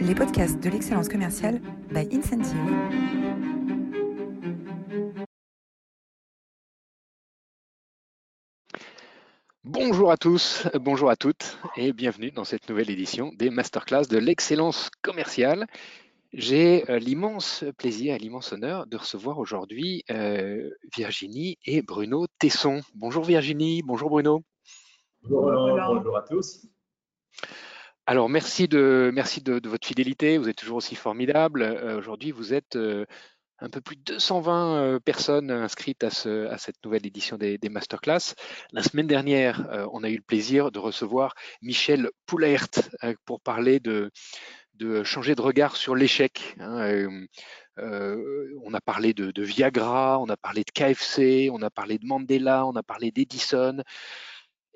les podcasts de l'excellence commerciale by Incentive. Bonjour à tous, bonjour à toutes et bienvenue dans cette nouvelle édition des masterclass de l'excellence commerciale. J'ai euh, l'immense plaisir et l'immense honneur de recevoir aujourd'hui euh, Virginie et Bruno Tesson. Bonjour Virginie, bonjour Bruno. Bonjour, bonjour à tous. Alors, merci de, votre fidélité. Vous êtes toujours aussi formidable. Euh, aujourd'hui, vous êtes euh, un peu plus de 220 euh, personnes inscrites à, cette nouvelle édition des, masterclass. La semaine dernière, on a eu le plaisir de recevoir Michel Poulaert pour parler de, changer de regard sur l'échec. Hein, on a parlé de, Viagra, on a parlé de KFC, on a parlé de Mandela, on a parlé d'Edison.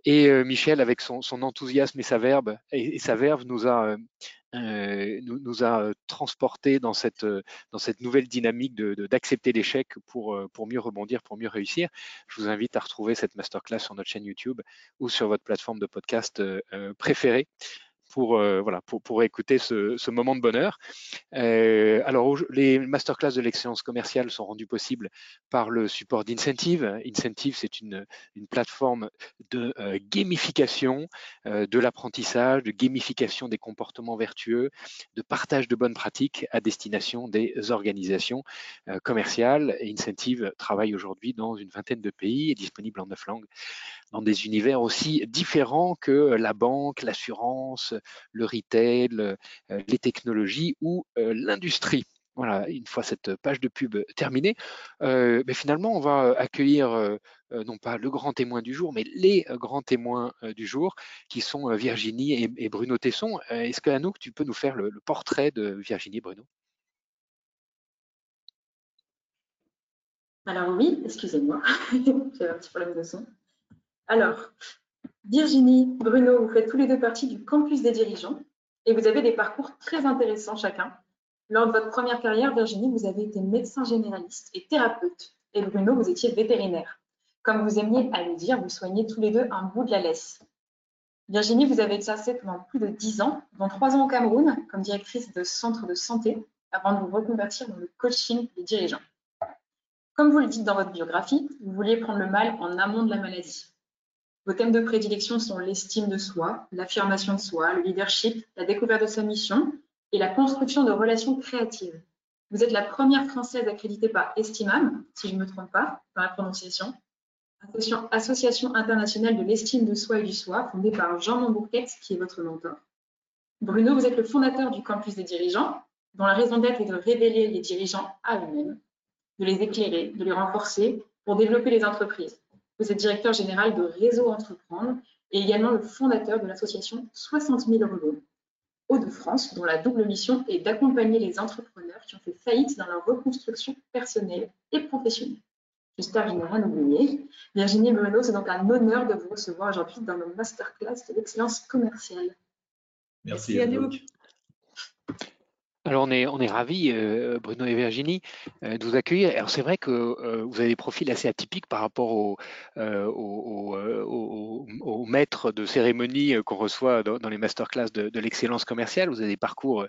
Et euh, Michel, avec son, enthousiasme et sa verbe et, sa verve, nous a, euh, nous, a transporté dans cette, dans cette nouvelle dynamique d'accepter de, l'échec pour, pour mieux rebondir, pour mieux réussir. Je vous invite à retrouver cette masterclass sur notre chaîne YouTube ou sur votre plateforme de podcast euh, préférée pour, euh, voilà, pour, pour écouter ce, ce, moment de bonheur. Euh, alors, les masterclass de l'excellence commerciale sont rendus possibles par le support d'Incentive. Incentive, c'est une, une, plateforme de euh, gamification de l'apprentissage, de gamification des comportements vertueux, de partage de bonnes pratiques à destination des organisations commerciales. Incentive travaille aujourd'hui dans une vingtaine de pays et disponible en neuf langues dans des univers aussi différents que la banque, l'assurance, le retail, euh, les technologies ou euh, l'industrie. Voilà, une fois cette page de pub terminée, euh, mais finalement, on va accueillir non pas le grand témoin du jour, mais les grands témoins du jour, qui sont Virginie et, Bruno Tesson. Est-ce que Anouk, tu peux nous faire le, portrait de Virginie et Bruno? Alors oui, excusez-moi, j'ai un petit problème de son. Alors, Virginie, Bruno, vous faites tous les deux partie du campus des dirigeants et vous avez des parcours très intéressants chacun. Lors de votre première carrière, Virginie, vous avez été médecin généraliste et thérapeute et Bruno, vous étiez vétérinaire. Comme vous aimiez à le dire, vous soignez tous les deux un bout de la laisse. Virginie, vous avez exercé pendant plus de dix ans, dont trois ans au Cameroun, comme directrice de centre de santé, avant de vous reconvertir dans le coaching des dirigeants. Comme vous le dites dans votre biographie, vous vouliez prendre le mal en amont de la maladie. Vos thèmes de prédilection sont l'estime de soi, l'affirmation de soi, le leadership, la découverte de sa mission et la construction de relations créatives. Vous êtes la première française accréditée par Estimam, si je ne me trompe pas dans la prononciation, Association internationale de l'estime de soi et du soi, fondée par Jean Montbourquette, qui est votre mentor. Bruno, vous êtes le fondateur du campus des dirigeants, dont la raison d'être est de révéler les dirigeants à eux-mêmes, de les éclairer, de les renforcer pour développer les entreprises. Vous êtes directeur général de Réseau Entreprendre et également le fondateur de l'association 60 000 euros Hauts-de-France, dont la double mission est d'accompagner les entrepreneurs qui ont fait faillite dans leur reconstruction personnelle et professionnelle. J'espère que je n'ai rien oublié. Virginie Bruno, c'est donc un honneur de vous recevoir aujourd'hui dans nos masterclass de l'excellence commerciale. Merci, à vous. Alors on est, on est ravis, euh, Bruno et Virginie, euh, de vous accueillir. Alors c'est vrai que euh, vous avez des profils assez atypiques par rapport aux au, au, maîtres de cérémonie qu'on reçoit dans, les masterclass de, de l'excellence commerciale. Vous avez des parcours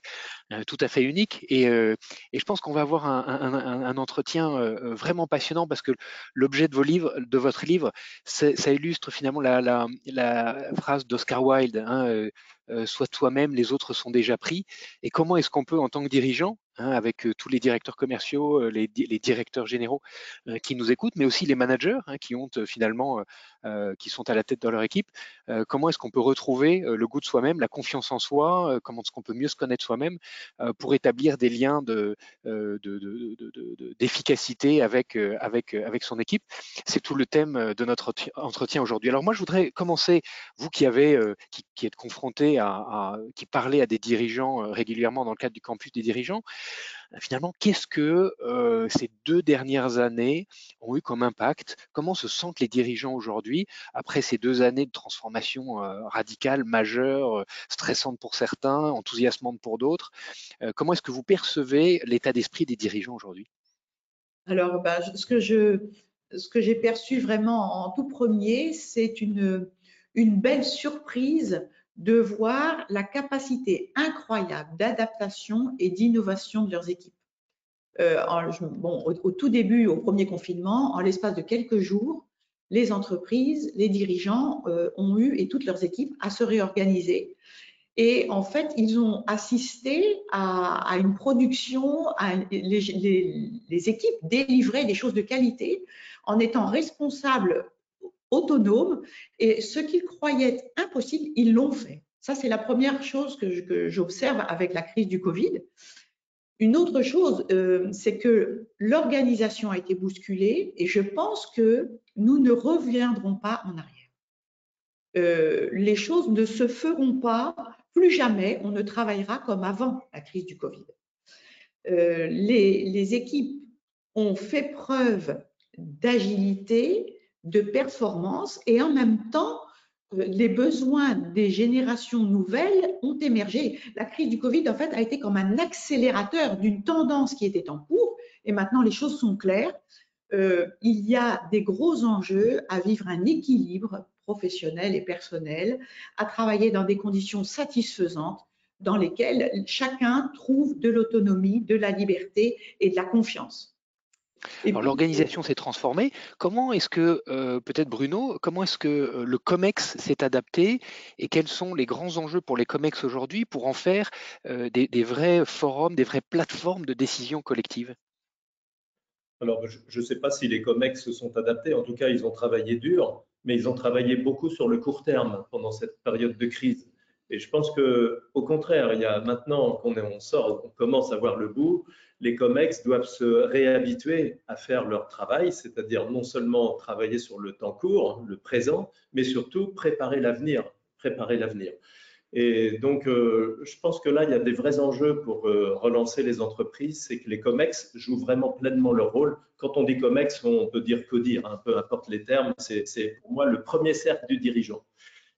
tout à fait uniques et, et je pense qu'on va avoir un, un, un, entretien vraiment passionnant parce que l'objet de vos livres, de votre livre, ça illustre finalement la, la, la phrase d'Oscar Wilde. Hein, euh, soit toi-même, les autres sont déjà pris. Et comment est-ce qu'on peut, en tant que dirigeant, Hein, avec tous les directeurs commerciaux, les, directeurs généraux qui nous écoutent, mais aussi les managers hein, qui ont finalement, qui sont à la tête de leur équipe. comment est-ce qu'on peut retrouver le goût de soi-même, la confiance en soi, comment est-ce qu'on peut mieux se connaître soi-même pour établir des liens d'efficacité de, de, avec, avec, avec son équipe? C'est tout le thème de notre entretien aujourd'hui. Alors moi, je voudrais commencer, vous qui avez, qui, qui, êtes confronté à, à, qui parlez à des dirigeants régulièrement dans le cadre du campus des dirigeants, finalement, qu'est-ce que euh, ces deux dernières années ont eu comme impact? Comment se sentent les dirigeants aujourd'hui après ces deux années de transformation euh, radicale, majeure, stressante pour certains, enthousiasmante pour d'autres? Comment est-ce que vous percevez l'état d'esprit des dirigeants aujourd'hui? Alors, bah, ce que j'ai perçu vraiment en tout premier, c'est une belle surprise de voir la capacité incroyable d'adaptation et d'innovation de leurs équipes. Euh, bon, au, tout début, au premier confinement, en l'espace de quelques jours, les entreprises, les dirigeants euh, ont eu, et toutes leurs équipes, à se réorganiser. Et en fait, ils ont assisté à, une production, à les, les, équipes délivraient des choses de qualité en étant responsables autonomes. Et ce qu'ils croyaient impossible, ils l'ont fait. Ça, c'est la première chose que j'observe avec la crise du Covid. Une autre chose, euh, c'est que l'organisation a été bousculée et je pense que nous ne reviendrons pas en arrière. Euh, les choses ne se feront pas, plus jamais on ne travaillera comme avant la crise du Covid. Euh, les, les équipes ont fait preuve d'agilité, de performance et en même temps les besoins des générations nouvelles ont émergé. La crise du Covid, en fait, a été comme un accélérateur d'une tendance qui était en cours et maintenant les choses sont claires. Euh, il y a des gros enjeux à vivre un équilibre professionnel et personnel, à travailler dans des conditions satisfaisantes dans lesquelles chacun trouve de l'autonomie, de la liberté et de la confiance. Alors l'organisation s'est transformée. Comment est-ce que, euh, peut-être Bruno, comment est-ce que euh, le COMEX s'est adapté et quels sont les grands enjeux pour les COMEX aujourd'hui pour en faire euh, des, vrais forums, des vraies plateformes de décision collective? Alors je ne sais pas si les COMEX se sont adaptés, en tout cas ils ont travaillé dur, mais ils ont travaillé beaucoup sur le court terme pendant cette période de crise. Et je pense que, au contraire, il y a maintenant qu'on on sort, on commence à voir le bout, les COMEX doivent se réhabituer à faire leur travail, c'est-à-dire non seulement travailler sur le temps court, le présent, mais surtout préparer l'avenir, préparer l'avenir. Et donc, euh, je pense que là, il y a des vrais enjeux pour euh, relancer les entreprises, c'est que les COMEX jouent vraiment pleinement leur rôle. Quand on dit COMEX, on peut dire CODIR, hein, peu importe les termes, c'est pour moi le premier cercle du dirigeant.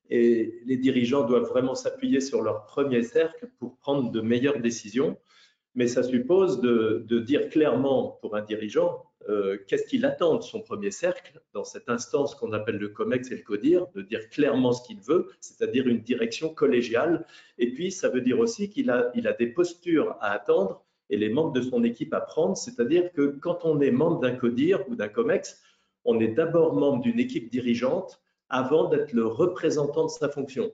Et les dirigeants doivent vraiment s'appuyer sur leur premier cercle pour prendre de meilleures décisions. Mais ça suppose de, dire clairement pour un dirigeant euh, qu'est-ce qu'il attend de son premier cercle. Dans cette instance qu'on appelle le COMEX et le CODIR, de dire clairement ce qu'il veut, c'est-à-dire une direction collégiale. Et puis, ça veut dire aussi qu'il a, des postures à attendre et les membres de son équipe à prendre, c'est-à-dire que quand on est membre d'un CODIR ou d'un COMEX, on est d'abord membre d'une équipe dirigeante avant d'être le représentant de sa fonction.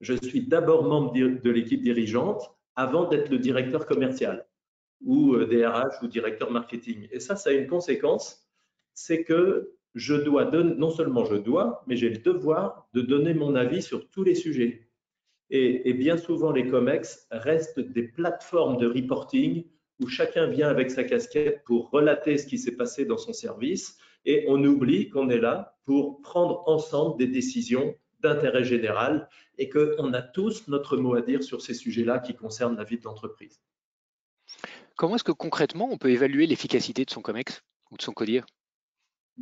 Je suis d'abord membre de l'équipe dirigeante avant d'être le directeur commercial ou DRH euh, ou directeur marketing. Et ça, ça a une conséquence, c'est que je dois non seulement je dois, mais j'ai le devoir de donner mon avis sur tous les sujets. Et, et, bien souvent, les COMEX restent des plateformes de reporting où chacun vient avec sa casquette pour relater ce qui s'est passé dans son service et on oublie qu'on est là pour prendre ensemble des décisions d'intérêt général et qu'on a tous notre mot à dire sur ces sujets-là qui concernent la vie de l'entreprise. Comment est-ce que concrètement on peut évaluer l'efficacité de son COMEX ou de son CODIR?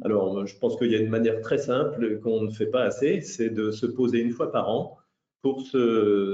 Alors, je pense qu'il y a une manière très simple qu'on ne fait pas assez, c'est de se poser une fois par an pour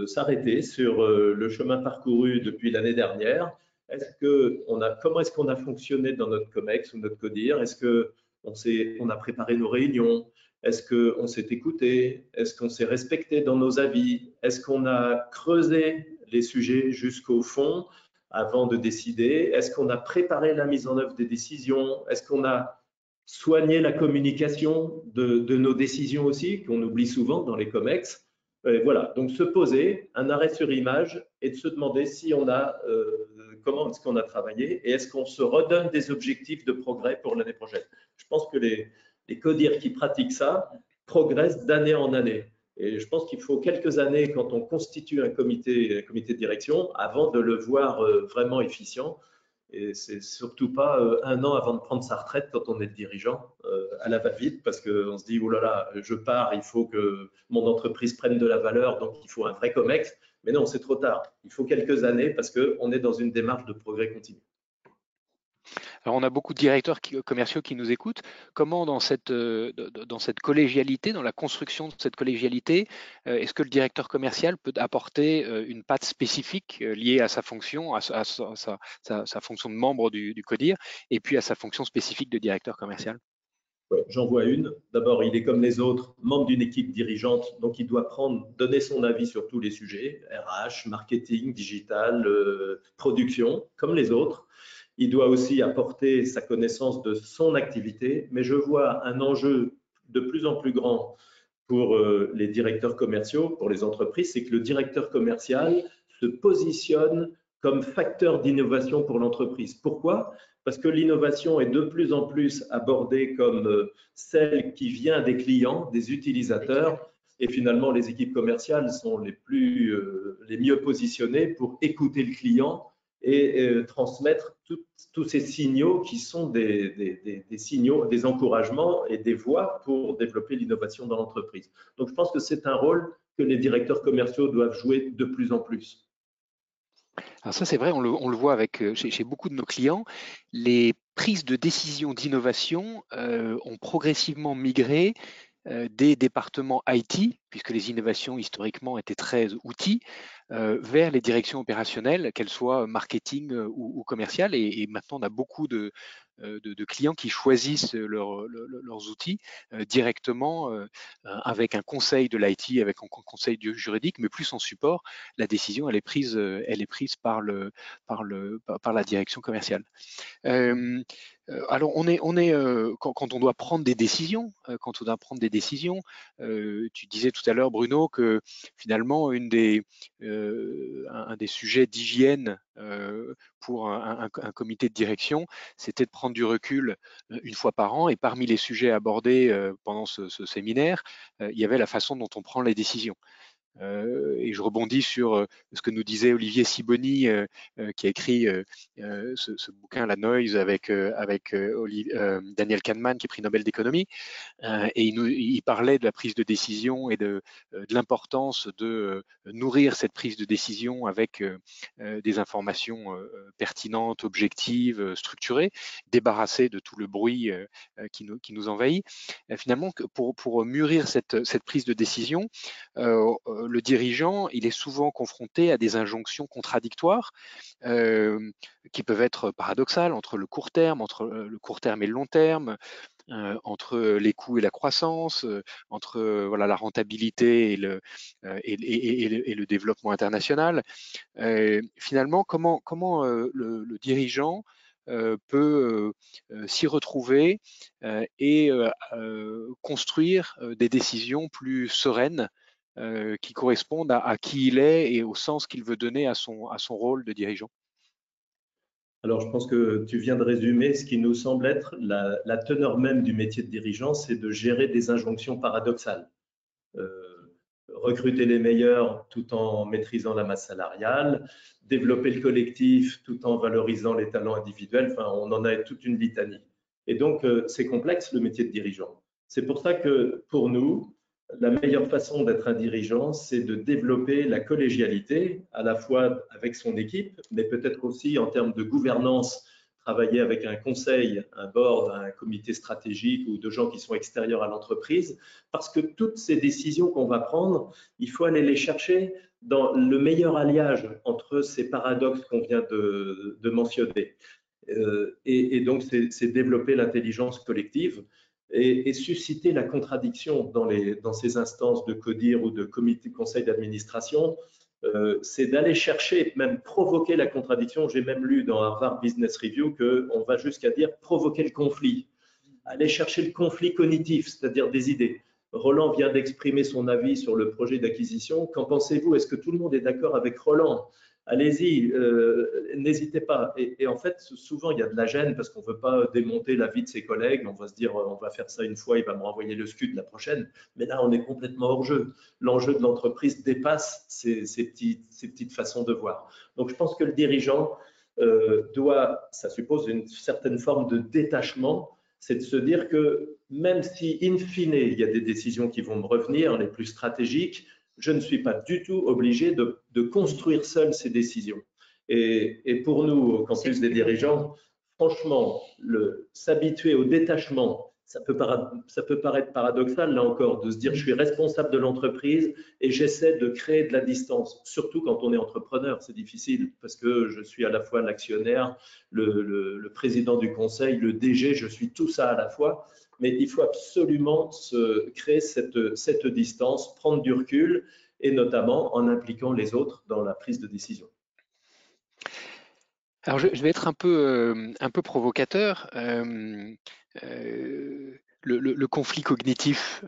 s'arrêter sur euh, le chemin parcouru depuis l'année dernière. Est-ce que on a, comment est-ce qu'on a fonctionné dans notre COMEX ou notre CODIR? Est-ce que on, a préparé nos réunions. Est-ce qu'on s'est écouté? Est-ce qu'on s'est respecté dans nos avis? Est-ce qu'on a creusé les sujets jusqu'au fond avant de décider? Est-ce qu'on a préparé la mise en œuvre des décisions? Est-ce qu'on a soigné la communication de, nos décisions aussi, qu'on oublie souvent dans les COMEX? Voilà, donc se poser un arrêt sur image et de se demander si on a, euh, comment est-ce qu'on a travaillé et est-ce qu'on se redonne des objectifs de progrès pour l'année prochaine. Je pense que les, les codires qui pratiquent ça progressent d'année en année. Et je pense qu'il faut quelques années quand on constitue un comité, comité de direction avant de le voir euh, vraiment efficient. Et c'est surtout pas euh, un an avant de prendre sa retraite quand on est dirigeant euh, à la va-vite parce qu'on se dit oh là là, je pars, il faut que mon entreprise prenne de la valeur, donc il faut un vrai COMEX. Mais non, c'est trop tard. Il faut quelques années parce qu'on est dans une démarche de progrès continu. Alors, on a beaucoup de directeurs commerciaux qui nous écoutent. Comment, dans cette, euh, dans cette collégialité, dans la construction de cette collégialité, euh, est-ce que le directeur commercial peut apporter euh, une patte spécifique liée à sa fonction, à, sa, fonction de membre du, CODIR, et puis à sa fonction spécifique de directeur commercial? J'en vois une. D'abord, il est comme les autres, membre d'une équipe dirigeante, donc il doit prendre, donner son avis sur tous les sujets, RH, marketing, digital, production, comme les autres. Il doit aussi apporter sa connaissance de son activité, mais je vois un enjeu de plus en plus grand pour euh, les directeurs commerciaux, pour les entreprises, c'est que le directeur commercial se positionne comme facteur d'innovation pour l'entreprise. Pourquoi? Parce que l'innovation est de plus en plus abordée comme euh, celle qui vient des clients, des utilisateurs, et finalement les équipes commerciales sont les plus euh, les mieux positionnées pour écouter le client et euh, transmettre tous ces signaux qui sont des, signaux, des encouragements et des voies pour développer l'innovation dans l'entreprise. Donc je pense que c'est un rôle que les directeurs commerciaux doivent jouer de plus en plus. Alors ça, c'est vrai, on le, voit avec, euh, chez, beaucoup de nos clients, les prises de décision d'innovation euh, ont progressivement migré des départements IT, puisque les innovations historiquement étaient très outils, vers les directions opérationnelles, qu'elles soient marketing ou, commerciales. Et, maintenant, on a beaucoup de, euh, clients qui choisissent leurs outils euh, directement euh, avec un conseil de l'IT, avec un conseil juridique, mais plus en support. La décision, elle est prise, elle est prise par, le, par, le, par la direction commerciale. alors, on est, on est quand, on doit prendre des décisions, quand on doit prendre des décisions, tu disais tout à l'heure, Bruno, que finalement, une des, un, des sujets d'hygiène pour un, comité de direction, c'était de prendre du recul une fois par an. Et parmi les sujets abordés pendant ce, séminaire, il y avait la façon dont on prend les décisions. Euh, et je rebondis sur euh, ce que nous disait Olivier Siboni, euh, qui a écrit ce, bouquin La Noise avec, Daniel Kahneman, qui est prix Nobel d'économie. et il, nous, parlait de la prise de décision et de, l'importance de nourrir cette prise de décision avec des informations pertinentes, objectives, structurées, débarrassées de tout le bruit qui, nous, envahit. finalement, pour, mûrir cette, prise de décision, le dirigeant, il est souvent confronté à des injonctions contradictoires euh, qui peuvent être paradoxales entre le court terme, entre euh, le court terme et le long terme, entre les coûts et la croissance, entre voilà, la rentabilité et le, développement international. finalement, comment le, dirigeant peut s'y retrouver et construire des décisions plus sereines euh, qui correspondent à, qui il est et au sens qu'il veut donner à son, à son rôle de dirigeant Alors, je pense que tu viens de résumer ce qui nous semble être la, teneur même du métier de dirigeant, c'est de gérer des injonctions paradoxales. Euh, recruter les meilleurs tout en maîtrisant la masse salariale, développer le collectif tout en valorisant les talents individuels, enfin, on en a toute une litanie. Et donc, euh, c'est complexe le métier de dirigeant. C'est pour ça que pour nous, la meilleure façon d'être un dirigeant, c'est de développer la collégialité, à la fois avec son équipe, mais peut-être aussi en termes de gouvernance, travailler avec un conseil, un board, un comité stratégique ou de gens qui sont extérieurs à l'entreprise, parce que toutes ces décisions qu'on va prendre, il faut aller les chercher dans le meilleur alliage entre ces paradoxes qu'on vient de, mentionner. Euh, et, et, donc, c'est développer l'intelligence collective et, susciter la contradiction dans, les, ces instances de CODIR ou de comité conseil d'administration, euh, c'est d'aller chercher, même provoquer la contradiction. J'ai même lu dans Harvard Business Review qu'on va jusqu'à dire provoquer le conflit, aller chercher le conflit cognitif, c'est-à-dire des idées. Roland vient d'exprimer son avis sur le projet d'acquisition. Qu'en pensez-vous? Est-ce que tout le monde est d'accord avec Roland? Allez-y, euh, n'hésitez pas. Et, en fait, souvent, il y a de la gêne parce qu'on ne veut pas démonter la vie de ses collègues. On va se dire, on va faire ça une fois, il va me renvoyer le scud la prochaine. Mais là, on est complètement hors jeu. L'enjeu de l'entreprise dépasse ces, petites, façons de voir. Donc, je pense que le dirigeant euh, doit, ça suppose une certaine forme de détachement, c'est de se dire que même si, in fine, il y a des décisions qui vont me revenir, les plus stratégiques, je ne suis pas du tout obligé de, construire seul ces décisions. Et, pour nous, au campus des dirigeants, franchement, s'habituer au détachement, ça peut, paraître paradoxal, là encore, de se dire je suis responsable de l'entreprise et j'essaie de créer de la distance. Surtout quand on est entrepreneur, c'est difficile parce que je suis à la fois l'actionnaire, le, président du conseil, le DG, je suis tout ça à la fois. Mais il faut absolument se créer cette, cette distance, prendre du recul et notamment en impliquant les autres dans la prise de décision. Alors, je, vais être un peu, euh, un peu provocateur. Euh, euh, le, conflit cognitif,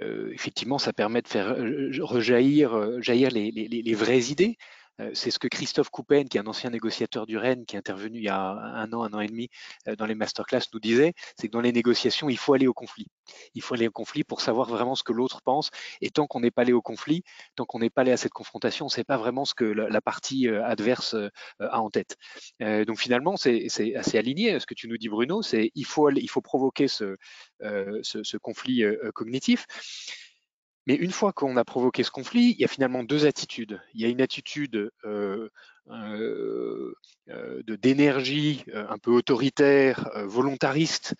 effectivement, ça permet de faire rejaillir jaillir les, vraies idées. Euh, c'est ce que Christophe Coupen, qui est un ancien négociateur du Rennes, qui est intervenu il y a un an, un an et demi euh, dans les masterclass, nous disait, c'est que dans les négociations, il faut aller au conflit. Il faut aller au conflit pour savoir vraiment ce que l'autre pense. Et tant qu'on n'est pas allé au conflit, tant qu'on n'est pas allé à cette confrontation, on ne sait pas vraiment ce que la, partie euh, adverse a en tête. donc finalement, c'est assez aligné. Ce que tu nous dis, Bruno, c'est il faut, il faut provoquer ce, ce conflit cognitif. Mais une fois qu'on a provoqué ce conflit, il y a finalement deux attitudes. Il y a une attitude euh, euh, euh, d'énergie un peu autoritaire, volontariste,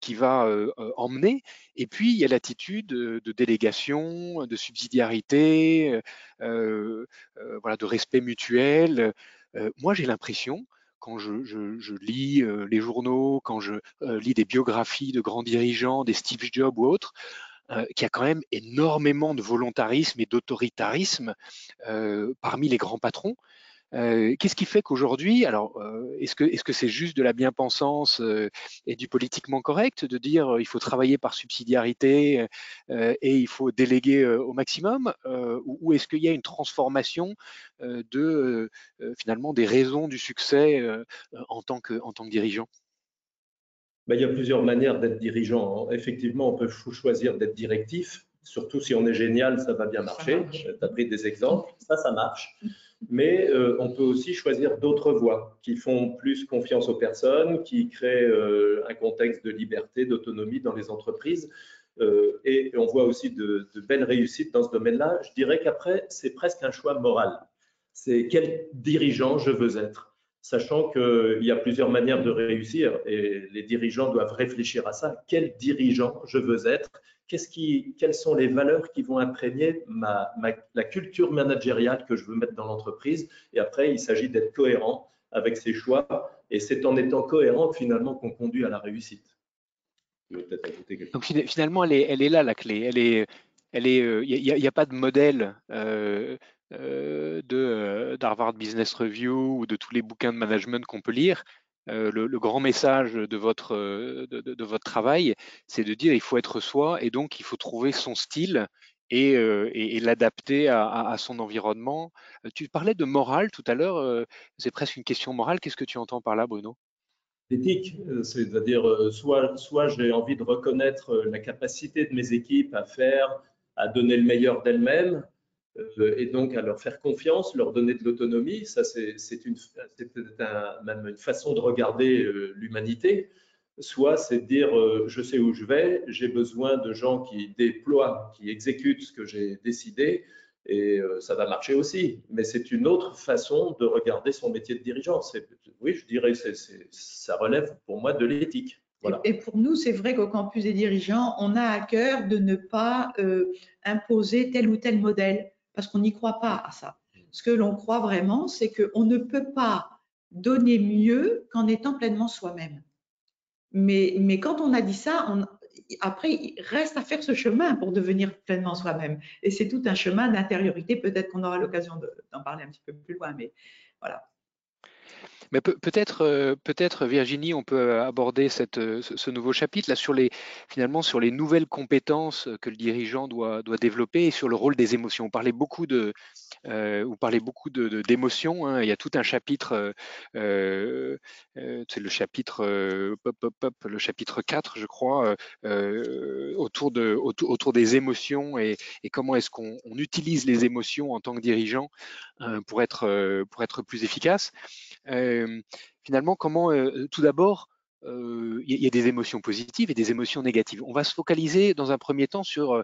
qui va emmener. Et puis, il y a l'attitude de délégation, de subsidiarité, voilà, de respect mutuel. moi, j'ai l'impression quand je, je, lis les journaux, quand je lis des biographies de grands dirigeants, des Steve Jobs ou autres, euh, qu'il y a quand même énormément de volontarisme et d'autoritarisme euh, parmi les grands patrons. Euh, qu'est-ce qui fait qu'aujourd'hui, alors, est-ce que est-ce que c'est juste de la bien-pensance et du politiquement correct de dire il faut travailler par subsidiarité et il faut déléguer au maximum, ou, est-ce qu'il y a une transformation de finalement des raisons du succès en tant que dirigeant? Ben, il y a plusieurs manières d'être dirigeant. Effectivement, on peut choisir d'être directif, surtout si on est génial, ça va bien marcher. Tu as pris des exemples, ça, ça marche. Mais euh, on peut aussi choisir d'autres voies qui font plus confiance aux personnes, qui créent euh, un contexte de liberté, d'autonomie dans les entreprises. Euh, et on voit aussi de, de belles réussites dans ce domaine-là. Je dirais qu'après, c'est presque un choix moral. C'est quel dirigeant je veux être? Sachant qu'il y a plusieurs manières de réussir et les dirigeants doivent réfléchir à ça. Quel dirigeant je veux être? Quelles sont les valeurs qui vont imprégner la culture managériale que je veux mettre dans l'entreprise? Et après, il s'agit d'être cohérent avec ses choix et c'est en étant cohérent finalement qu'on conduit à la réussite. Donc finalement, elle est, là la clé. Elle est, est, il n'y a, pas de modèle euh, euh, de euh, d'Harvard Business Review ou de tous les bouquins de management qu'on peut lire, euh, le, grand message de votre, de, votre travail, c'est de dire il faut être soi et donc il faut trouver son style et, et, l'adapter à, son environnement. Tu parlais de morale tout à l'heure, c'est presque une question morale. Qu'est-ce que tu entends par là, Bruno? Éthique, c'est-à-dire soit, soit j'ai envie de reconnaître la capacité de mes équipes à faire, à donner le meilleur d'elles-mêmes, euh, et donc à leur faire confiance, leur donner de l'autonomie. Ça, c'est une, une façon de regarder euh, l'humanité. Soit c'est dire euh, je sais où je vais, j'ai besoin de gens qui déploient, qui exécutent ce que j'ai décidé, et ça va marcher aussi. Mais c'est une autre façon de regarder son métier de dirigeant. Oui, je dirais que ça relève pour moi de l'éthique. Et pour nous, c'est vrai qu'au campus des dirigeants, on a à cœur de ne pas imposer tel ou tel modèle parce qu'on n'y croit pas à ça. Ce que l'on croit vraiment, c'est qu'on ne peut pas donner mieux qu'en étant pleinement soi-même. Mais, mais quand on a dit ça, on, après, il reste à faire ce chemin pour devenir pleinement soi-même. Et c'est tout un chemin d'intériorité. Peut-être qu'on aura l'occasion d'en parler un petit peu plus loin, mais voilà. Mais peut-être, euh, peut-être Virginie, on peut aborder cette, euh, ce nouveau chapitre là sur les finalement sur les nouvelles compétences que le dirigeant doit, doit développer et sur le rôle des émotions. On parlait beaucoup de, euh, vous parlez beaucoup d'émotions. Hein. Il y a tout un chapitre, euh, c'est le chapitre le chapitre 4, je crois, autour de autour, des émotions et, et comment est-ce qu'on utilise les émotions en tant que dirigeant pour être pour être plus efficace finalement, comment, tout d'abord, il y, a des émotions positives et des émotions négatives. On va se focaliser dans un premier temps sur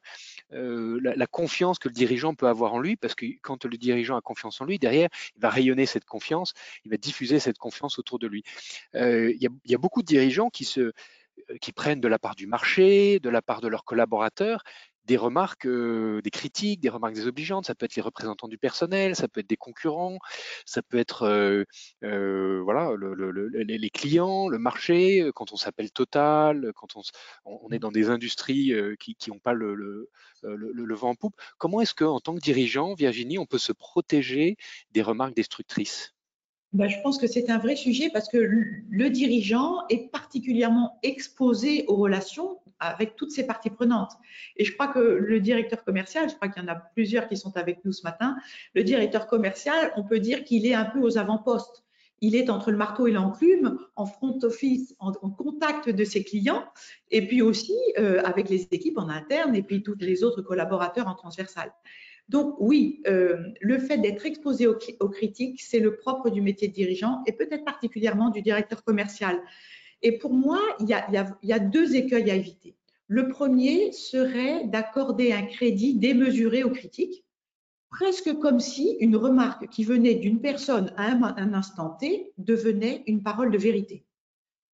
la, confiance que le dirigeant peut avoir en lui, parce que quand le dirigeant a confiance en lui, derrière, il va rayonner cette confiance, il va diffuser cette confiance autour de lui. Il y, a beaucoup de dirigeants qui prennent de la part du marché, de la part de leurs collaborateurs, des remarques, euh, des critiques, des remarques désobligeantes. Ça peut être les représentants du personnel, ça peut être des concurrents, ça peut être euh, euh, voilà les clients, le marché. Quand on s'appelle Total, quand on, est dans des industries qui n'ont pas le, le, vent en poupe. Comment est-ce qu'en tant que dirigeant, Virginie, on peut se protéger des remarques destructrices? Ben, je pense que c'est un vrai sujet parce que le dirigeant est particulièrement exposé aux relations avec toutes ces parties prenantes. Et je crois que le directeur commercial, je crois qu'il y en a plusieurs qui sont avec nous ce matin, le directeur commercial, on peut dire qu'il est un peu aux avant-postes. Il est entre le marteau et l'enclume, en front office, en, contact de ses clients, et puis aussi euh, avec les équipes en interne et puis tous les autres collaborateurs en transversal. Donc oui, euh, le fait d'être exposé aux, critiques, c'est le propre du métier de dirigeant et peut-être particulièrement du directeur commercial. Et pour moi, il y, a, deux écueils à éviter. Le premier serait d'accorder un crédit démesuré aux critiques, presque comme si une remarque qui venait d'une personne à un, instant T devenait une parole de vérité.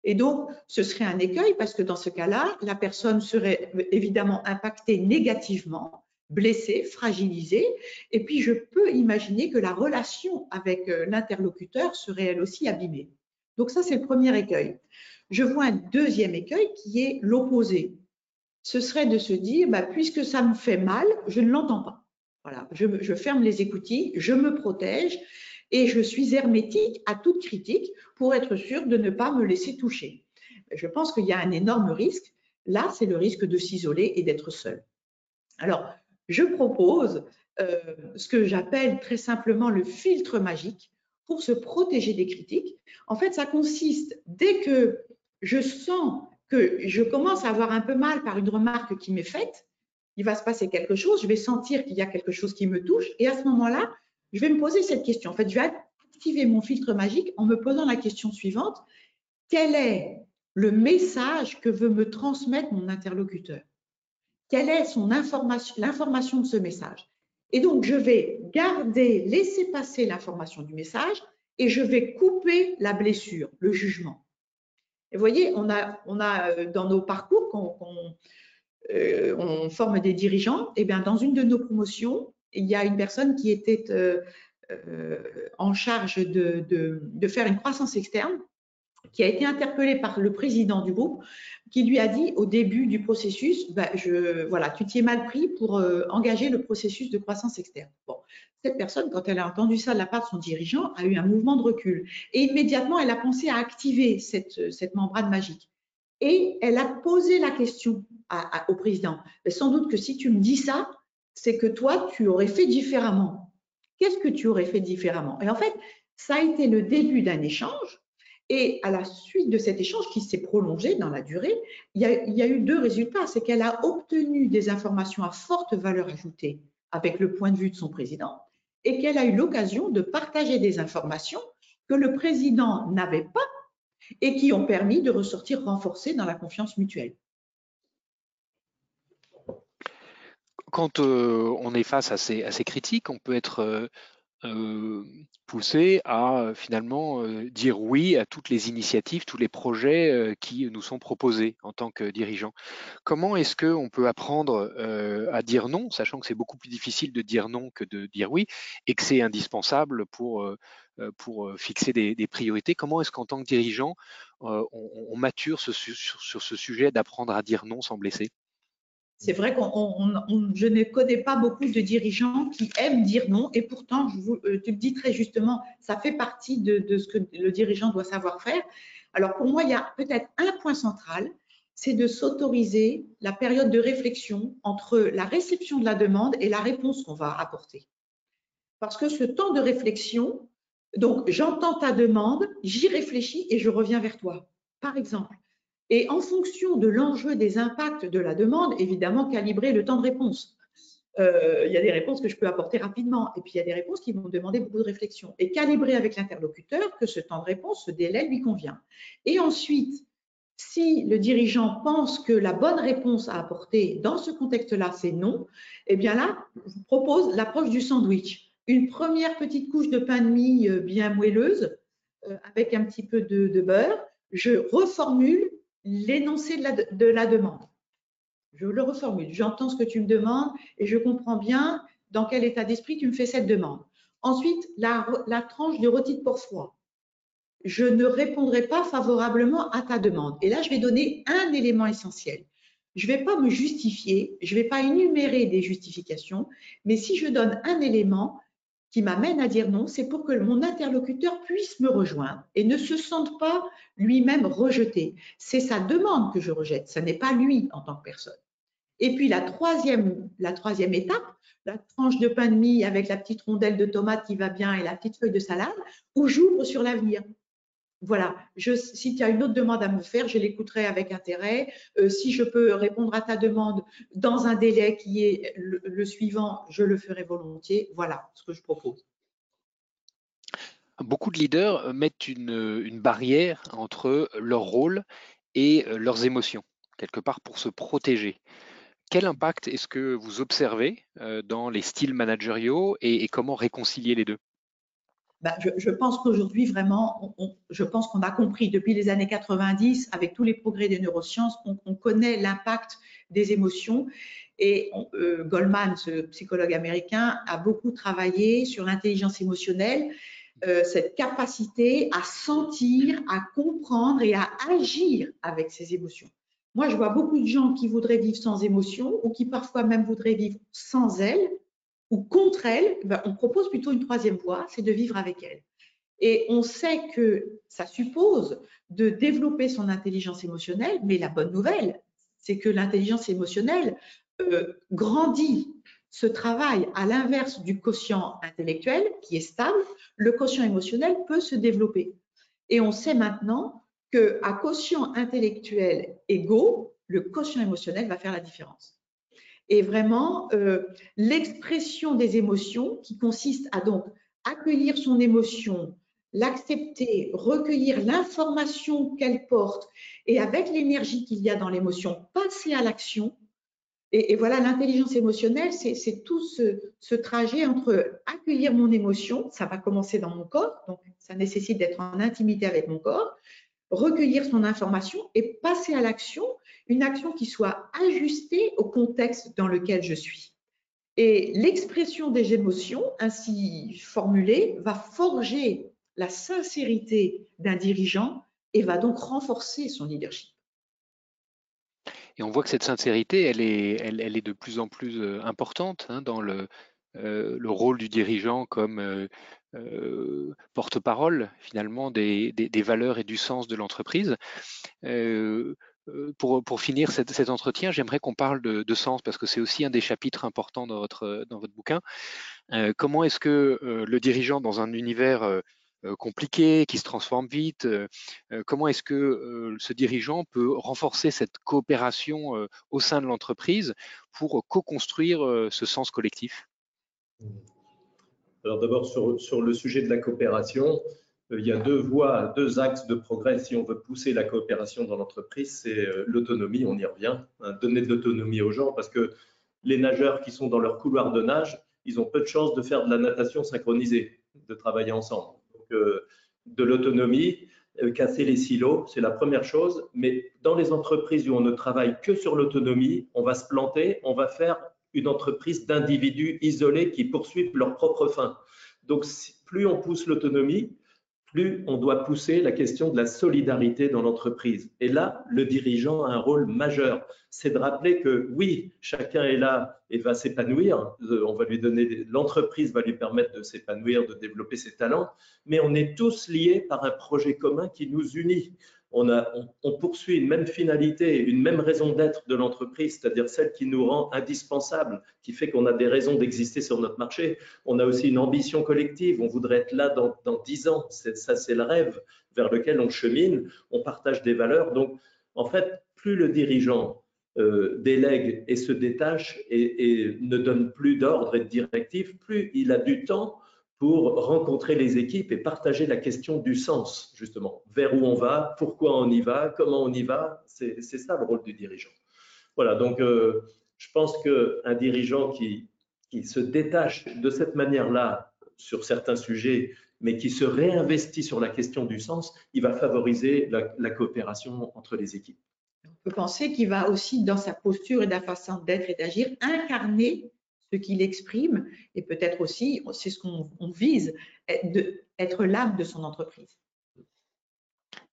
Et donc, ce serait un écueil parce que dans ce cas-là, la personne serait évidemment impactée négativement, blessée, fragilisée. Et puis, je peux imaginer que la relation avec euh, l'interlocuteur serait elle aussi abîmée. Donc ça, c'est le premier écueil. Je vois un deuxième écueil qui est l'opposé. Ce serait de se dire, bah, puisque ça me fait mal, je ne l'entends pas. Voilà, je, ferme les écoutilles, je me protège et je suis hermétique à toute critique pour être sûr de ne pas me laisser toucher. Je pense qu'il y a un énorme risque. Là, c'est le risque de s'isoler et d'être seul. Alors, je propose euh, ce que j'appelle très simplement le filtre magique pour se protéger des critiques. En fait, ça consiste, dès que je sens que je commence à avoir un peu mal par une remarque qui m'est faite, il va se passer quelque chose, je vais sentir qu'il y a quelque chose qui me touche, et à ce moment-là, je vais me poser cette question. En fait, je vais activer mon filtre magique en me posant la question suivante. Quel est le message que veut me transmettre mon interlocuteur? Quelle est son information, l'information de ce message? Et donc, je vais garder, laisser passer l'information du message et je vais couper la blessure, le jugement. Et vous voyez, on a, euh, dans nos parcours, qu'on euh, on forme des dirigeants, eh bien dans une de nos promotions, il y a une personne qui était euh, en charge de, faire une croissance externe, qui a été interpellée par le président du groupe, qui lui a dit au début du processus, bah, je, voilà, tu t'y es mal pris pour engager le processus de croissance externe. Bon, cette personne, quand elle a entendu ça de la part de son dirigeant, a eu un mouvement de recul. Et immédiatement, elle a pensé à activer cette, cette membrane magique. Et elle a posé la question au président. sans doute que si tu me dis ça, c'est que toi, tu aurais fait différemment. Qu'est-ce que tu aurais fait différemment? Et en fait, ça a été le début d'un échange. Et à la suite de cet échange qui s'est prolongé dans la durée, il y, a, eu deux résultats. C'est qu'elle a obtenu des informations à forte valeur ajoutée avec le point de vue de son président et qu'elle a eu l'occasion de partager des informations que le président n'avait pas et qui ont permis de ressortir renforcés dans la confiance mutuelle. Quand euh, on est face à ces, critiques, on peut être euh, euh, poussé à euh, finalement euh, dire oui à toutes les initiatives, tous les projets qui nous sont proposés en tant que dirigeant. Comment est-ce qu'on peut apprendre à dire non, sachant que c'est beaucoup plus difficile de dire non que de dire oui, et que c'est indispensable pour, pour fixer des, priorités? Comment est-ce qu'en tant que dirigeant, on, mature sur ce sujet d'apprendre à dire non sans blesser? C'est vrai que je ne connais pas beaucoup de dirigeants qui aiment dire non, et pourtant, je vous, euh, tu le dis très justement, ça fait partie de, ce que le dirigeant doit savoir faire. Alors pour moi, il y a peut-être un point central, c'est de s'autoriser la période de réflexion entre la réception de la demande et la réponse qu'on va apporter. Parce que ce temps de réflexion, donc j'entends ta demande, j'y réfléchis et je reviens vers toi. Par exemple, et en fonction de l'enjeu des impacts de la demande, évidemment, calibrer le temps de réponse. Euh, il y a des réponses que je peux apporter rapidement et puis il y a des réponses qui vont demander beaucoup de réflexion. Et calibrer avec l'interlocuteur que ce temps de réponse, ce délai lui convient. Et ensuite, si le dirigeant pense que la bonne réponse à apporter dans ce contexte-là, c'est non, eh bien là, je vous propose l'approche du sandwich. Une première petite couche de pain de mie euh, bien moelleuse euh, avec un petit peu de beurre. Je reformule l'énoncé de la, demande. Je le reformule. J'entends ce que tu me demandes et je comprends bien dans quel état d'esprit tu me fais cette demande. Ensuite, la, tranche de retitre pour froid. Je ne répondrai pas favorablement à ta demande. Et là, je vais donner un élément essentiel. Je ne vais pas me justifier, je ne vais pas énumérer des justifications, mais si je donne un élément qui m'amène à dire non, c'est pour que mon interlocuteur puisse me rejoindre et ne se sente pas lui-même rejeté. C'est sa demande que je rejette, ce n'est pas lui en tant que personne. Et puis la troisième, la troisième étape, la tranche de pain de mie avec la petite rondelle de tomate qui va bien et la petite feuille de salade, où j'ouvre sur l'avenir voilà, si tu as une autre demande à me faire, je l'écouterai avec intérêt. Euh, si je peux répondre à ta demande dans un délai qui est le, suivant, je le ferai volontiers. Voilà ce que je propose. Beaucoup de leaders euh, mettent une, barrière entre leur rôle et euh, leurs émotions, quelque part pour se protéger. Quel impact est-ce que vous observez dans les styles managériaux et comment réconcilier les deux? Bah, je, pense qu'aujourd'hui, vraiment, je pense qu'on a compris depuis les années 90, avec tous les progrès des neurosciences, on, connaît l'impact des émotions. Et euh, Goldman, ce psychologue américain, a beaucoup travaillé sur l'intelligence émotionnelle, euh, cette capacité à sentir, à comprendre et à agir avec ses émotions. Moi, je vois beaucoup de gens qui voudraient vivre sans émotion ou qui parfois même voudraient vivre sans elles ou contre elle, ben, on propose plutôt une troisième voie, c'est de vivre avec elle. Et on sait que ça suppose de développer son intelligence émotionnelle, mais la bonne nouvelle, c'est que l'intelligence émotionnelle euh, grandit, ce travail à l'inverse du quotient intellectuel qui est stable, le quotient émotionnel peut se développer. Et on sait maintenant qu'à quotient intellectuel égaux, le quotient émotionnel va faire la différence et vraiment euh, l'expression des émotions qui consiste à donc accueillir son émotion, l'accepter, recueillir l'information qu'elle porte et avec l'énergie qu'il y a dans l'émotion, passer à l'action. Et, voilà, l'intelligence émotionnelle, c'est tout ce, trajet entre accueillir mon émotion, ça va commencer dans mon corps, donc ça nécessite d'être en intimité avec mon corps, recueillir son information et passer à l'action une action qui soit ajustée au contexte dans lequel je suis. Et l'expression des émotions, ainsi formulée, va forger la sincérité d'un dirigeant et va donc renforcer son leadership. Et on voit que cette sincérité, elle est, elle, est de plus en plus euh, importante hein, dans le, euh, le, rôle du dirigeant comme euh, porte-parole finalement des, des, valeurs et du sens de l'entreprise. Euh, pour, finir cet, entretien, j'aimerais qu'on parle de, sens parce que c'est aussi un des chapitres importants dans votre, dans votre bouquin. Euh, comment est-ce que euh, le dirigeant dans un univers compliqué, qui se transforme vite, comment est-ce que ce dirigeant peut renforcer cette coopération au sein de l'entreprise pour co-construire ce sens collectif? Alors d'abord sur, le sujet de la coopération, il y a deux voies, deux axes de progrès si on veut pousser la coopération dans l'entreprise. C'est euh, l'autonomie, on y revient, hein, donner de l'autonomie aux gens parce que les nageurs qui sont dans leur couloir de nage, ils ont peu de chances de faire de la natation synchronisée, de travailler ensemble. Donc, euh, de l'autonomie, casser les silos, c'est la première chose. Mais dans les entreprises où on ne travaille que sur l'autonomie, on va se planter, on va faire une entreprise d'individus isolés qui poursuivent leur propre fin. Donc, plus on pousse l'autonomie, plus on doit pousser la question de la solidarité dans l'entreprise. Et là, le dirigeant a un rôle majeur. C'est de rappeler que oui, chacun est là et va s'épanouir. Euh, on va lui donner, l'entreprise va lui permettre de s'épanouir, de développer ses talents, mais on est tous liés par un projet commun qui nous unit on, poursuit une même finalité, une même raison d'être de l'entreprise, c'est-à-dire celle qui nous rend indispensables, qui fait qu'on a des raisons d'exister sur notre marché. On a aussi une ambition collective, on voudrait être là dans, dix ans. Ça, c'est le rêve vers lequel on chemine, on partage des valeurs. Donc, en fait, plus le dirigeant euh, délègue et se détache et ne donne plus d'ordre et de directives, plus il a du temps pour rencontrer les équipes et partager la question du sens, justement. Vers où on va, pourquoi on y va, comment on y va, c'est ça le rôle du dirigeant. Voilà, donc euh, je pense qu'un dirigeant qui, qui se détache de cette manière-là sur certains sujets, mais qui se réinvestit sur la question du sens, il va favoriser la, la coopération entre les équipes. peut penser qu'il va aussi, dans sa posture et sa façon d'être et d'agir, incarner ce qu'il exprime et peut-être aussi, c'est ce qu'on vise, être l'âme de son entreprise.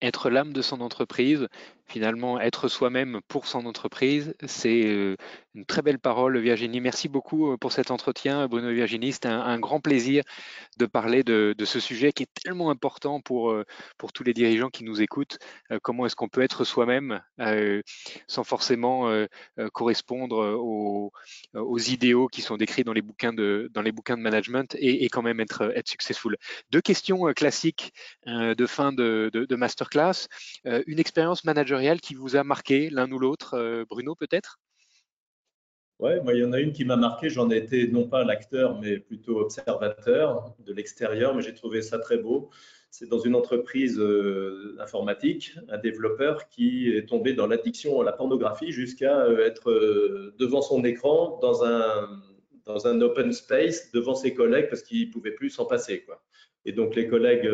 Être l'âme de son entreprise, finalement être soi-même pour son entreprise, c'est euh, une très belle parole, Virginie. Merci beaucoup euh, pour cet entretien, Bruno et Virginie. C'était un, grand plaisir de parler de, ce sujet qui est tellement important pour, euh, tous les dirigeants qui nous écoutent. Comment est-ce qu'on peut être soi-même sans forcément correspondre aux, aux, idéaux qui sont décrits dans les bouquins de, management et, quand même être, successful? Deux questions classiques de fin de, de, de masterclass. une expérience managériale qui vous a marqué l'un ou l'autre, Bruno peut-être? Oui, moi, il y en a une qui m'a marqué. J'en ai été non pas l'acteur, mais plutôt observateur de l'extérieur, mais j'ai trouvé ça très beau. C'est dans une entreprise euh, informatique, un développeur qui est tombé dans l'addiction à la pornographie jusqu'à euh, être euh, devant son écran dans un, dans un open space, devant ses collègues, parce qu'il ne pouvait plus s'en passer. Quoi. Et donc, les collègues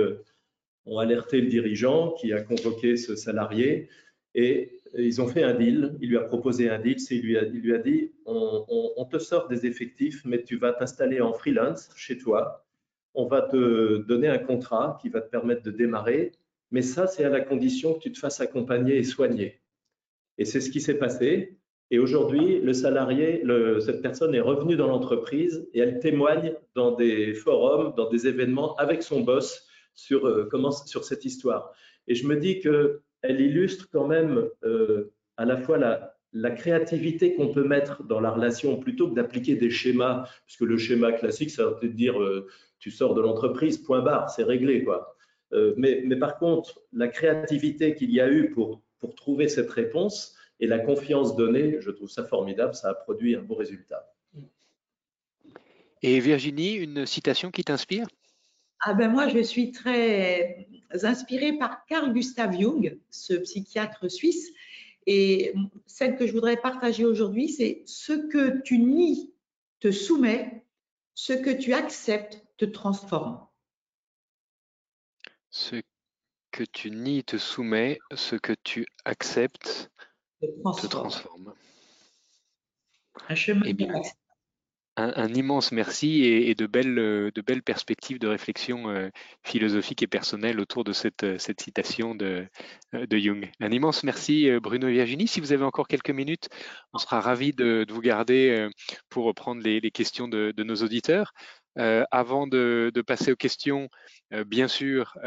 ont alerté le dirigeant qui a convoqué ce salarié et ils ont fait un deal, il lui a proposé un deal, il lui a, il lui a dit on, te sort des effectifs, mais tu vas t'installer en freelance chez toi, on va te donner un contrat qui va te permettre de démarrer, mais ça c'est à la condition que tu te fasses accompagner et soigner. Et c'est ce qui s'est passé. Et aujourd'hui, le salarié, cette personne est revenue dans l'entreprise et elle témoigne dans des forums, dans des événements avec son boss sur, euh, comment, sur cette histoire. Et je me dis que elle illustre quand même euh, à la fois la, créativité qu'on peut mettre dans la relation plutôt que d'appliquer des schémas, puisque le schéma classique, ça veut dire euh, tu sors de l'entreprise, point barre, c'est réglé. quoi. Euh, mais, par contre, la créativité qu'il y a eu pour, pour trouver cette réponse et la confiance donnée, je trouve ça formidable, ça a produit un beau résultat. Et Virginie, une citation qui t'inspire? Ah ben moi, je suis très inspirée par Carl Gustav Jung, ce psychiatre suisse. Et celle que je voudrais partager aujourd'hui, c'est ce que tu nies te soumet, ce que tu acceptes te transforme. Ce que tu nies te soumet, ce que tu acceptes te transforme. Un chemin eh un, immense merci et, de, belles, de belles perspectives de réflexion euh, philosophique et personnelle autour de cette, cette citation de, euh, Jung. Un immense merci euh, Bruno et Virginie. Si vous avez encore quelques minutes, on sera ravis de, vous garder pour reprendre les, questions de, nos auditeurs. avant de, passer aux questions, bien sûr,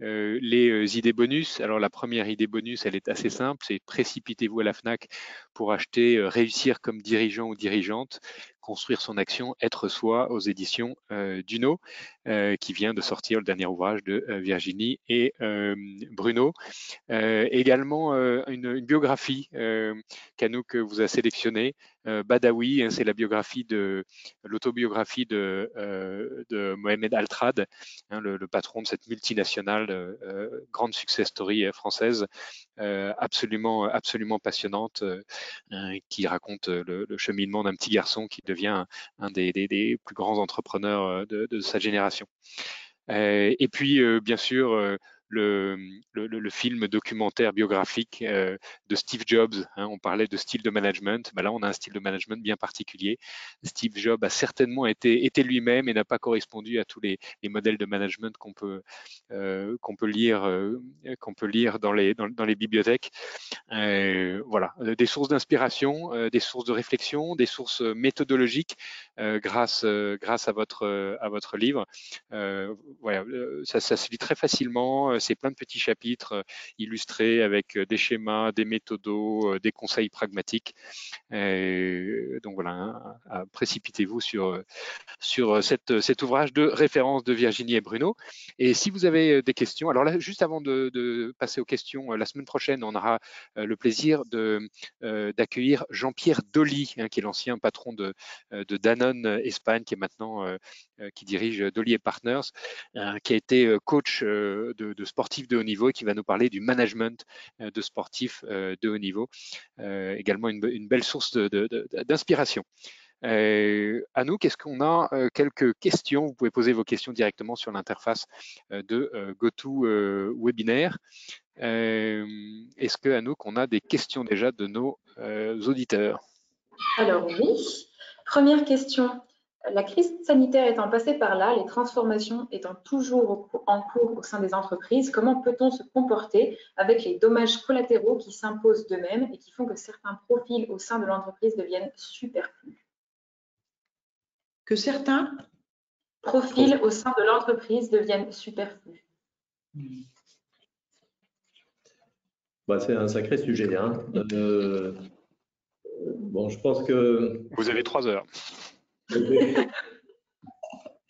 les idées bonus. Alors la première idée bonus, elle est assez simple, c'est précipitez-vous à la FNAC pour acheter Réussir comme dirigeant ou dirigeante construire son action, être soi aux éditions euh, Duno, euh, qui vient de sortir le dernier ouvrage de euh, Virginie et Bruno. également une, biographie qu'Anouk vous a sélectionnée, Badawi, hein, c'est la biographie de l'autobiographie de, de Mohamed Altrad, hein, le, patron de cette multinationale, grande success story française, absolument, absolument passionnante, qui raconte le, cheminement d'un petit garçon qui devient un des, plus grands entrepreneurs euh, de, sa génération. Euh, et puis, euh, bien sûr, le, le, film documentaire biographique euh, de Steve Jobs. Hein, on parlait de style de management. Ben là, on a un style de management bien particulier. Steve Jobs a certainement été, été lui-même et n'a pas correspondu à tous les, les modèles de management qu'on peut, euh, qu'on peut lire, euh, qu'on peut lire dans les, dans, les bibliothèques. voilà, des sources d'inspiration, des sources de réflexion, des sources méthodologiques grâce, grâce à votre, à votre livre. voilà, ça, ça se lit très facilement c'est plein de petits chapitres euh, illustrés avec euh, des schémas, des méthodos, euh, des conseils pragmatiques. donc voilà, hein, précipitez-vous sur, sur cet ouvrage de référence de Virginie et Bruno. Et si vous avez des questions, alors là, juste avant de, passer aux questions, la semaine prochaine, on aura le plaisir d'accueillir Jean-Pierre Dolly, hein, qui est l'ancien patron de, de, Danone Espagne, qui est maintenant qui dirige Dolly et Partners, qui a été coach de, de sportif de haut niveau et qui va nous parler du management euh, de sportifs euh, de haut niveau. Euh, également une, belle source d'inspiration. Euh, à nous, qu'est-ce qu'on a quelques questions? Vous pouvez poser vos questions directement sur l'interface de GoToWebinar. Est-ce que Anouk, on a des questions déjà de nos auditeurs? Alors oui. Première question. La crise sanitaire étant passée par là, les transformations étant toujours en cours au sein des entreprises, comment peut-on se comporter avec les dommages collatéraux qui s'imposent d'eux-mêmes et qui font que certains profils au sein de l'entreprise deviennent superflus? Que certains profils au sein de l'entreprise deviennent superflus bah, C'est un sacré sujet. Hein. Euh, bon, je pense que... Vous avez trois heures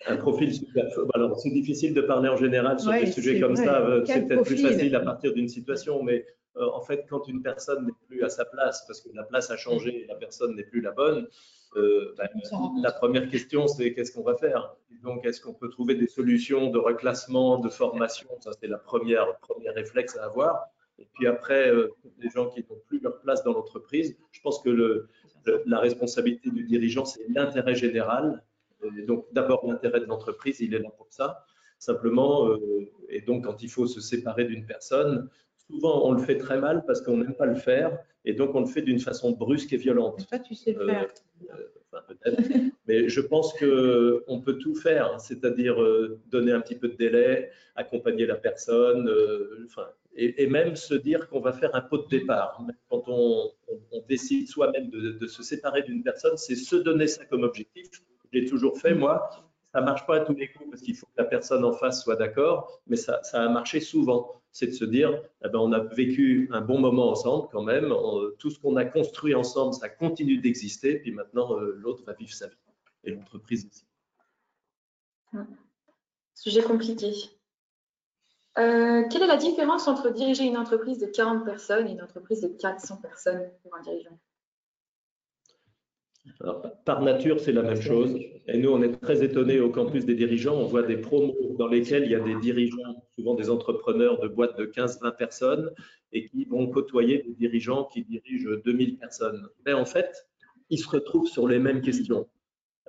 un profil super. Alors, c'est difficile de parler en général sur des sujets comme ça. Euh, c'est peut-être plus facile à partir d'une situation, mais euh, en fait, quand une personne n'est plus à sa place, parce que la place a changé et la personne n'est plus la bonne, euh, bah, la première question, c'est qu'est-ce qu'on va faire? Donc, est-ce qu'on peut trouver des solutions de reclassement, de formation? Ça, c'est la première premier réflexe à avoir. Et puis après, les gens qui n'ont plus leur place dans l'entreprise, je pense que le, la responsabilité du dirigeant, c'est l'intérêt général. Et donc, d'abord, l'intérêt de l'entreprise, il est là pour ça. Simplement, euh, et donc, quand il faut se séparer d'une personne, souvent, on le fait très mal parce qu'on n'aime pas le faire. Et donc, on le fait d'une façon brusque et violente. Toi, tu sais le faire. Euh, euh, enfin, peut-être. Mais je pense qu'on peut tout faire, c'est-à-dire donner un petit peu de délai, accompagner la personne, enfin, et, même se dire qu'on va faire un pot de départ. Quand on, décide soi-même de, se séparer d'une personne, c'est se donner ça comme objectif. J'ai toujours fait, moi. Ça marche pas à tous les coups parce qu'il faut que la personne en face soit d'accord, mais ça, a marché souvent. C'est de se dire, eh ben, on a vécu un bon moment ensemble quand même. tout ce qu'on a construit ensemble, ça continue d'exister. Puis maintenant, euh, l'autre va vivre sa vie et l'entreprise aussi. Sujet compliqué. Euh, quelle est la différence entre diriger une entreprise de 40 personnes et une entreprise de 400 personnes pour un dirigeant? Par nature, c'est la même chose. Et nous, on est très étonnés au campus des dirigeants. On voit des promos dans lesquels il y a des dirigeants, souvent des entrepreneurs de boîtes de 15-20 personnes, et qui vont côtoyer des dirigeants qui dirigent 2000 personnes. Mais en fait, ils se retrouvent sur les mêmes questions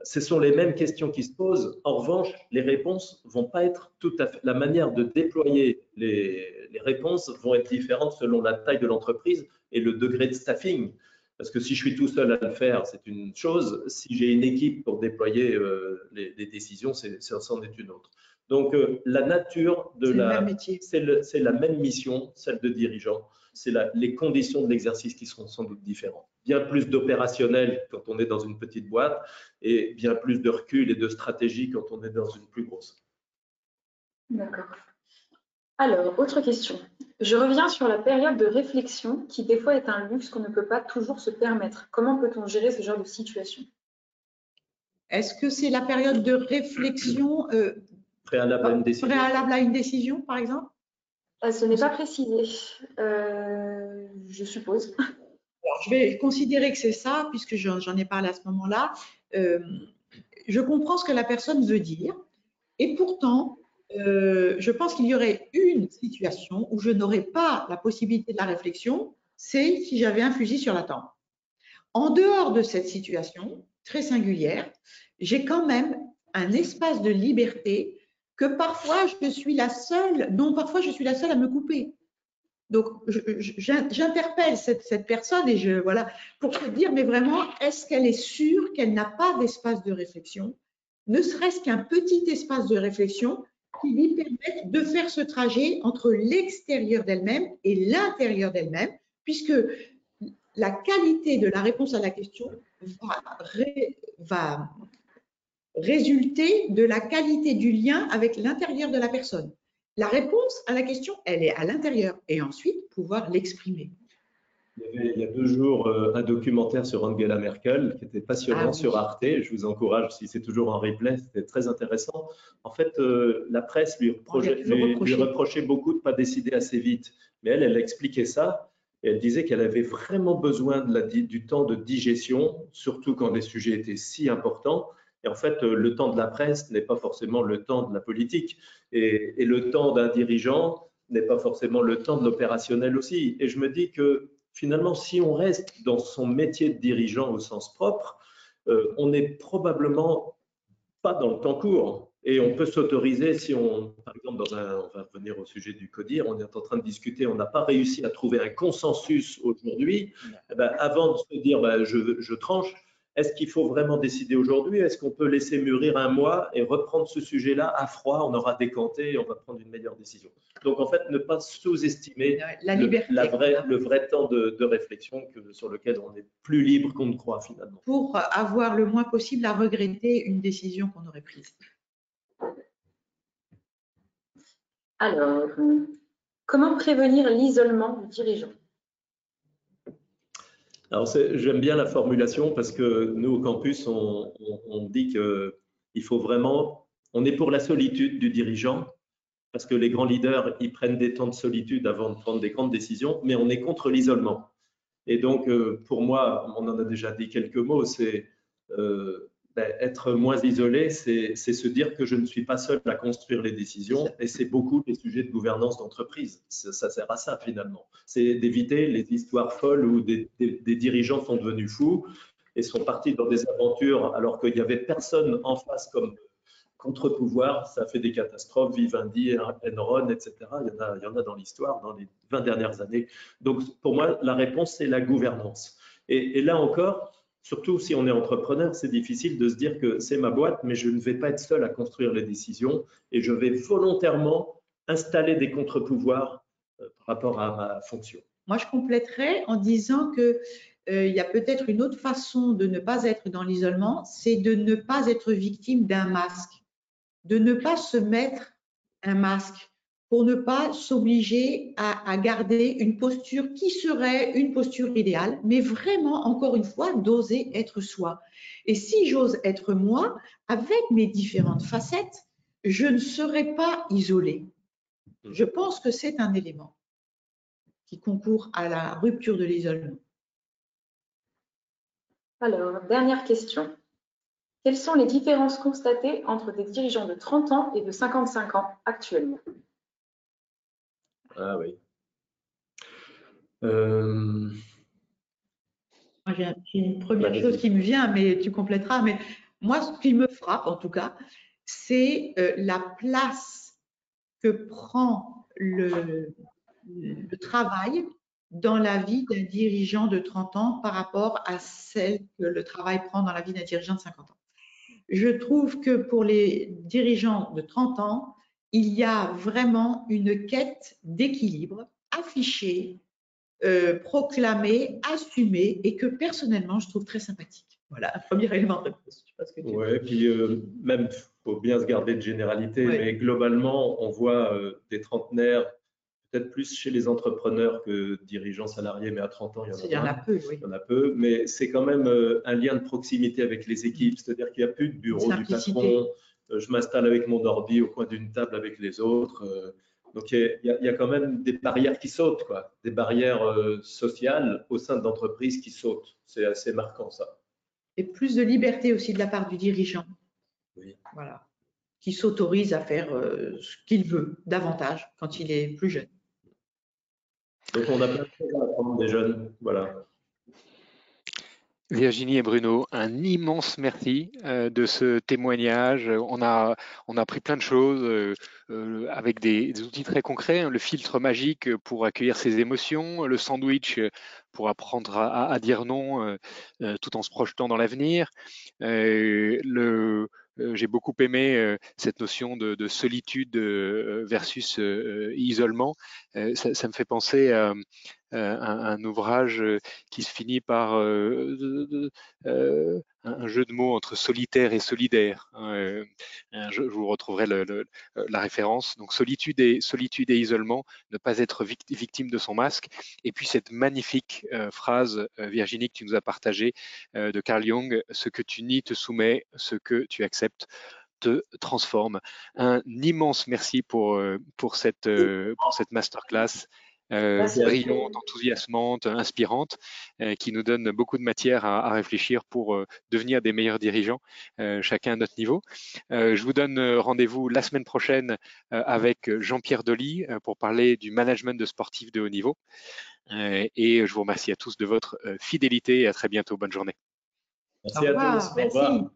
ce sont les mêmes questions qui se posent. En revanche, les réponses vont pas être tout à fait. La manière de déployer les, réponses vont être différentes selon la taille de l'entreprise et le degré de staffing. Parce que si je suis tout seul à le faire, c'est une chose. Si j'ai une équipe pour déployer euh, les, décisions, c'est c'en est une autre. Donc, euh, la nature de la, c'est la même mission, celle de dirigeant c'est les conditions de l'exercice qui seront sans doute différentes. Bien plus d'opérationnel quand on est dans une petite boîte et bien plus de recul et de stratégie quand on est dans une plus grosse. D'accord. Alors, autre question. Je reviens sur la période de réflexion qui des fois est un luxe qu'on ne peut pas toujours se permettre. Comment peut-on gérer ce genre de situation? Est-ce que c'est la période de réflexion euh, préalable à une décision, par exemple? Ce n'est pas précisé, euh, je suppose. je vais considérer que c'est ça, puisque j'en ai parlé à ce moment-là. Euh, je comprends ce que la personne veut dire, et pourtant, euh, je pense qu'il y aurait une situation où je n'aurais pas la possibilité de la réflexion, c'est si j'avais un fusil sur la tempe. En dehors de cette situation très singulière, j'ai quand même un espace de liberté que parfois je suis la seule, non, parfois je suis la seule à me couper. Donc, j'interpelle cette, personne et je, voilà, pour te dire, mais vraiment, est-ce qu'elle est sûre qu'elle n'a pas d'espace de réflexion, ne serait-ce qu'un petit espace de réflexion qui lui permette de faire ce trajet entre l'extérieur d'elle-même et l'intérieur d'elle-même, puisque la qualité de la réponse à la question va, va résulter de la qualité du lien avec l'intérieur de la personne. La réponse à la question, elle est à l'intérieur et ensuite pouvoir l'exprimer. Il, y a deux jours euh, un documentaire sur Angela Merkel qui était passionnant ah sur Arte. Je vous encourage, si c'est toujours en replay, c'était très intéressant. En fait, euh, la presse lui reprochait, lui, reprochait, beaucoup de ne pas décider assez vite. Mais elle, elle expliquait ça. Et elle disait qu'elle avait vraiment besoin de la, du temps de digestion, surtout quand les sujets étaient si importants. Et en fait, le temps de la presse n'est pas forcément le temps de la politique. Et, le temps d'un dirigeant n'est pas forcément le temps de l'opérationnel aussi. Et je me dis que finalement, si on reste dans son métier de dirigeant au sens propre, euh, on n'est probablement pas dans le temps court. Et on peut s'autoriser si on, par exemple, dans un, on va revenir au sujet du CODIR, on est en train de discuter, on n'a pas réussi à trouver un consensus aujourd'hui. Eh ben, avant de se dire, ben, je, je tranche, est-ce qu'il faut vraiment décider aujourd'hui? Est-ce qu'on peut laisser mûrir un mois et reprendre ce sujet-là à froid? On aura décanté et on va prendre une meilleure décision. Donc, en fait, ne pas sous-estimer le, le vrai temps de, réflexion que, sur lequel on est plus libre qu'on ne croit finalement. Pour avoir le moins possible à regretter une décision qu'on aurait prise. Alors, comment prévenir l'isolement du dirigeant? Alors, j'aime bien la formulation parce que nous, au campus, on, dit qu'il faut vraiment, on est pour la solitude du dirigeant parce que les grands leaders, ils prennent des temps de solitude avant de prendre des grandes décisions, mais on est contre l'isolement. Et donc, euh, pour moi, on en a déjà dit quelques mots, c'est euh, ben, être moins isolé, c'est se dire que je ne suis pas seul à construire les décisions et c'est beaucoup des sujets de gouvernance d'entreprise. Ça, sert à ça finalement. C'est d'éviter les histoires folles où des, dirigeants sont devenus fous et sont partis dans des aventures alors qu'il n'y avait personne en face comme contre-pouvoir. Ça fait des catastrophes, Vivendi, Enron, etc. Il y en a, il y en a dans l'histoire dans les 20 dernières années. Donc pour moi, la réponse, c'est la gouvernance. et, et là encore, Surtout si on est entrepreneur, c'est difficile de se dire que c'est ma boîte, mais je ne vais pas être seul à construire les décisions et je vais volontairement installer des contre-pouvoirs euh, par rapport à ma fonction. Moi, je compléterais en disant que euh, il y a peut-être une autre façon de ne pas être dans l'isolement, c'est de ne pas être victime d'un masque, de ne pas se mettre un masque pour ne pas s'obliger à, garder une posture qui serait une posture idéale, mais vraiment, encore une fois, d'oser être soi. Et si j'ose être moi, avec mes différentes facettes, je ne serai pas isolée. Hmm. Je pense que c'est un élément qui concourt à la rupture de l'isolement. Alors, dernière question. Quelles sont les différences constatées entre des dirigeants de 30 ans et de 55 ans actuellement? Ah oui. Euh, j'ai une première chose qui me vient, mais tu compléteras. Mais moi, ce qui me frappe, en tout cas, c'est euh, la place que prend le, le, travail dans la vie d'un dirigeant de 30 ans par rapport à celle que le travail prend dans la vie d'un dirigeant de 50 ans. Je trouve que pour les dirigeants de 30 ans, il y a vraiment une quête d'équilibre affichée, euh, proclamée, assumée et que personnellement je trouve très sympathique. Voilà, un premier élément de réponse. Oui, puis euh, même, il faut bien se garder de généralité, mais globalement, on voit euh, des trentenaires, peut-être plus chez les entrepreneurs que dirigeants salariés, mais à 30 ans, il y en a, il y en a peu. Oui. Il y en a peu, mais c'est quand même un lien de proximité avec les équipes, c'est-à-dire qu'il n'y a plus de bureau du patron je m'installe avec mon ordi au coin d'une table avec les autres. Euh, donc il y, a, quand même des barrières qui sautent, quoi. des barrières euh, sociales au sein de l'entreprise qui sautent. C'est assez marquant ça. Et plus de liberté aussi de la part du dirigeant. Oui. Voilà. Qui s'autorise à faire ce qu'il veut davantage quand il est plus jeune. Donc on a plein de choses à apprendre des jeunes. Voilà. Virginie et Bruno, un immense merci euh, de ce témoignage. On a, on a appris plein de choses euh, euh, avec des, outils très concrets. Hein. le filtre magique pour accueillir ses émotions, le sandwich pour apprendre à, dire non tout en se projetant dans l'avenir, j'ai beaucoup aimé cette notion de, solitude versus isolement. Ça, ça, me fait penser euh, un, ouvrage euh, qui se finit par euh, un jeu de mots entre solitaire et solidaire. Hein, je, vous retrouverai la référence. Donc solitude et solitude et isolement, ne pas être victime de son masque. Et puis cette magnifique phrase, Virginie, que tu nous as partagée de Carl Jung ce que tu nies te soumet, ce que tu acceptes te transforme. Un immense merci pour, pour, cette, pour cette masterclass euh, brillante, enthousiasmante, inspirante, euh, qui nous donne beaucoup de matière à, réfléchir pour euh, devenir des meilleurs dirigeants, chacun à notre niveau. je vous donne rendez-vous la semaine prochaine avec Jean-Pierre Dolly pour parler du management de sportifs de haut niveau. et je vous remercie à tous de votre fidélité et à très bientôt. Bonne journée. Merci à tous. Au revoir.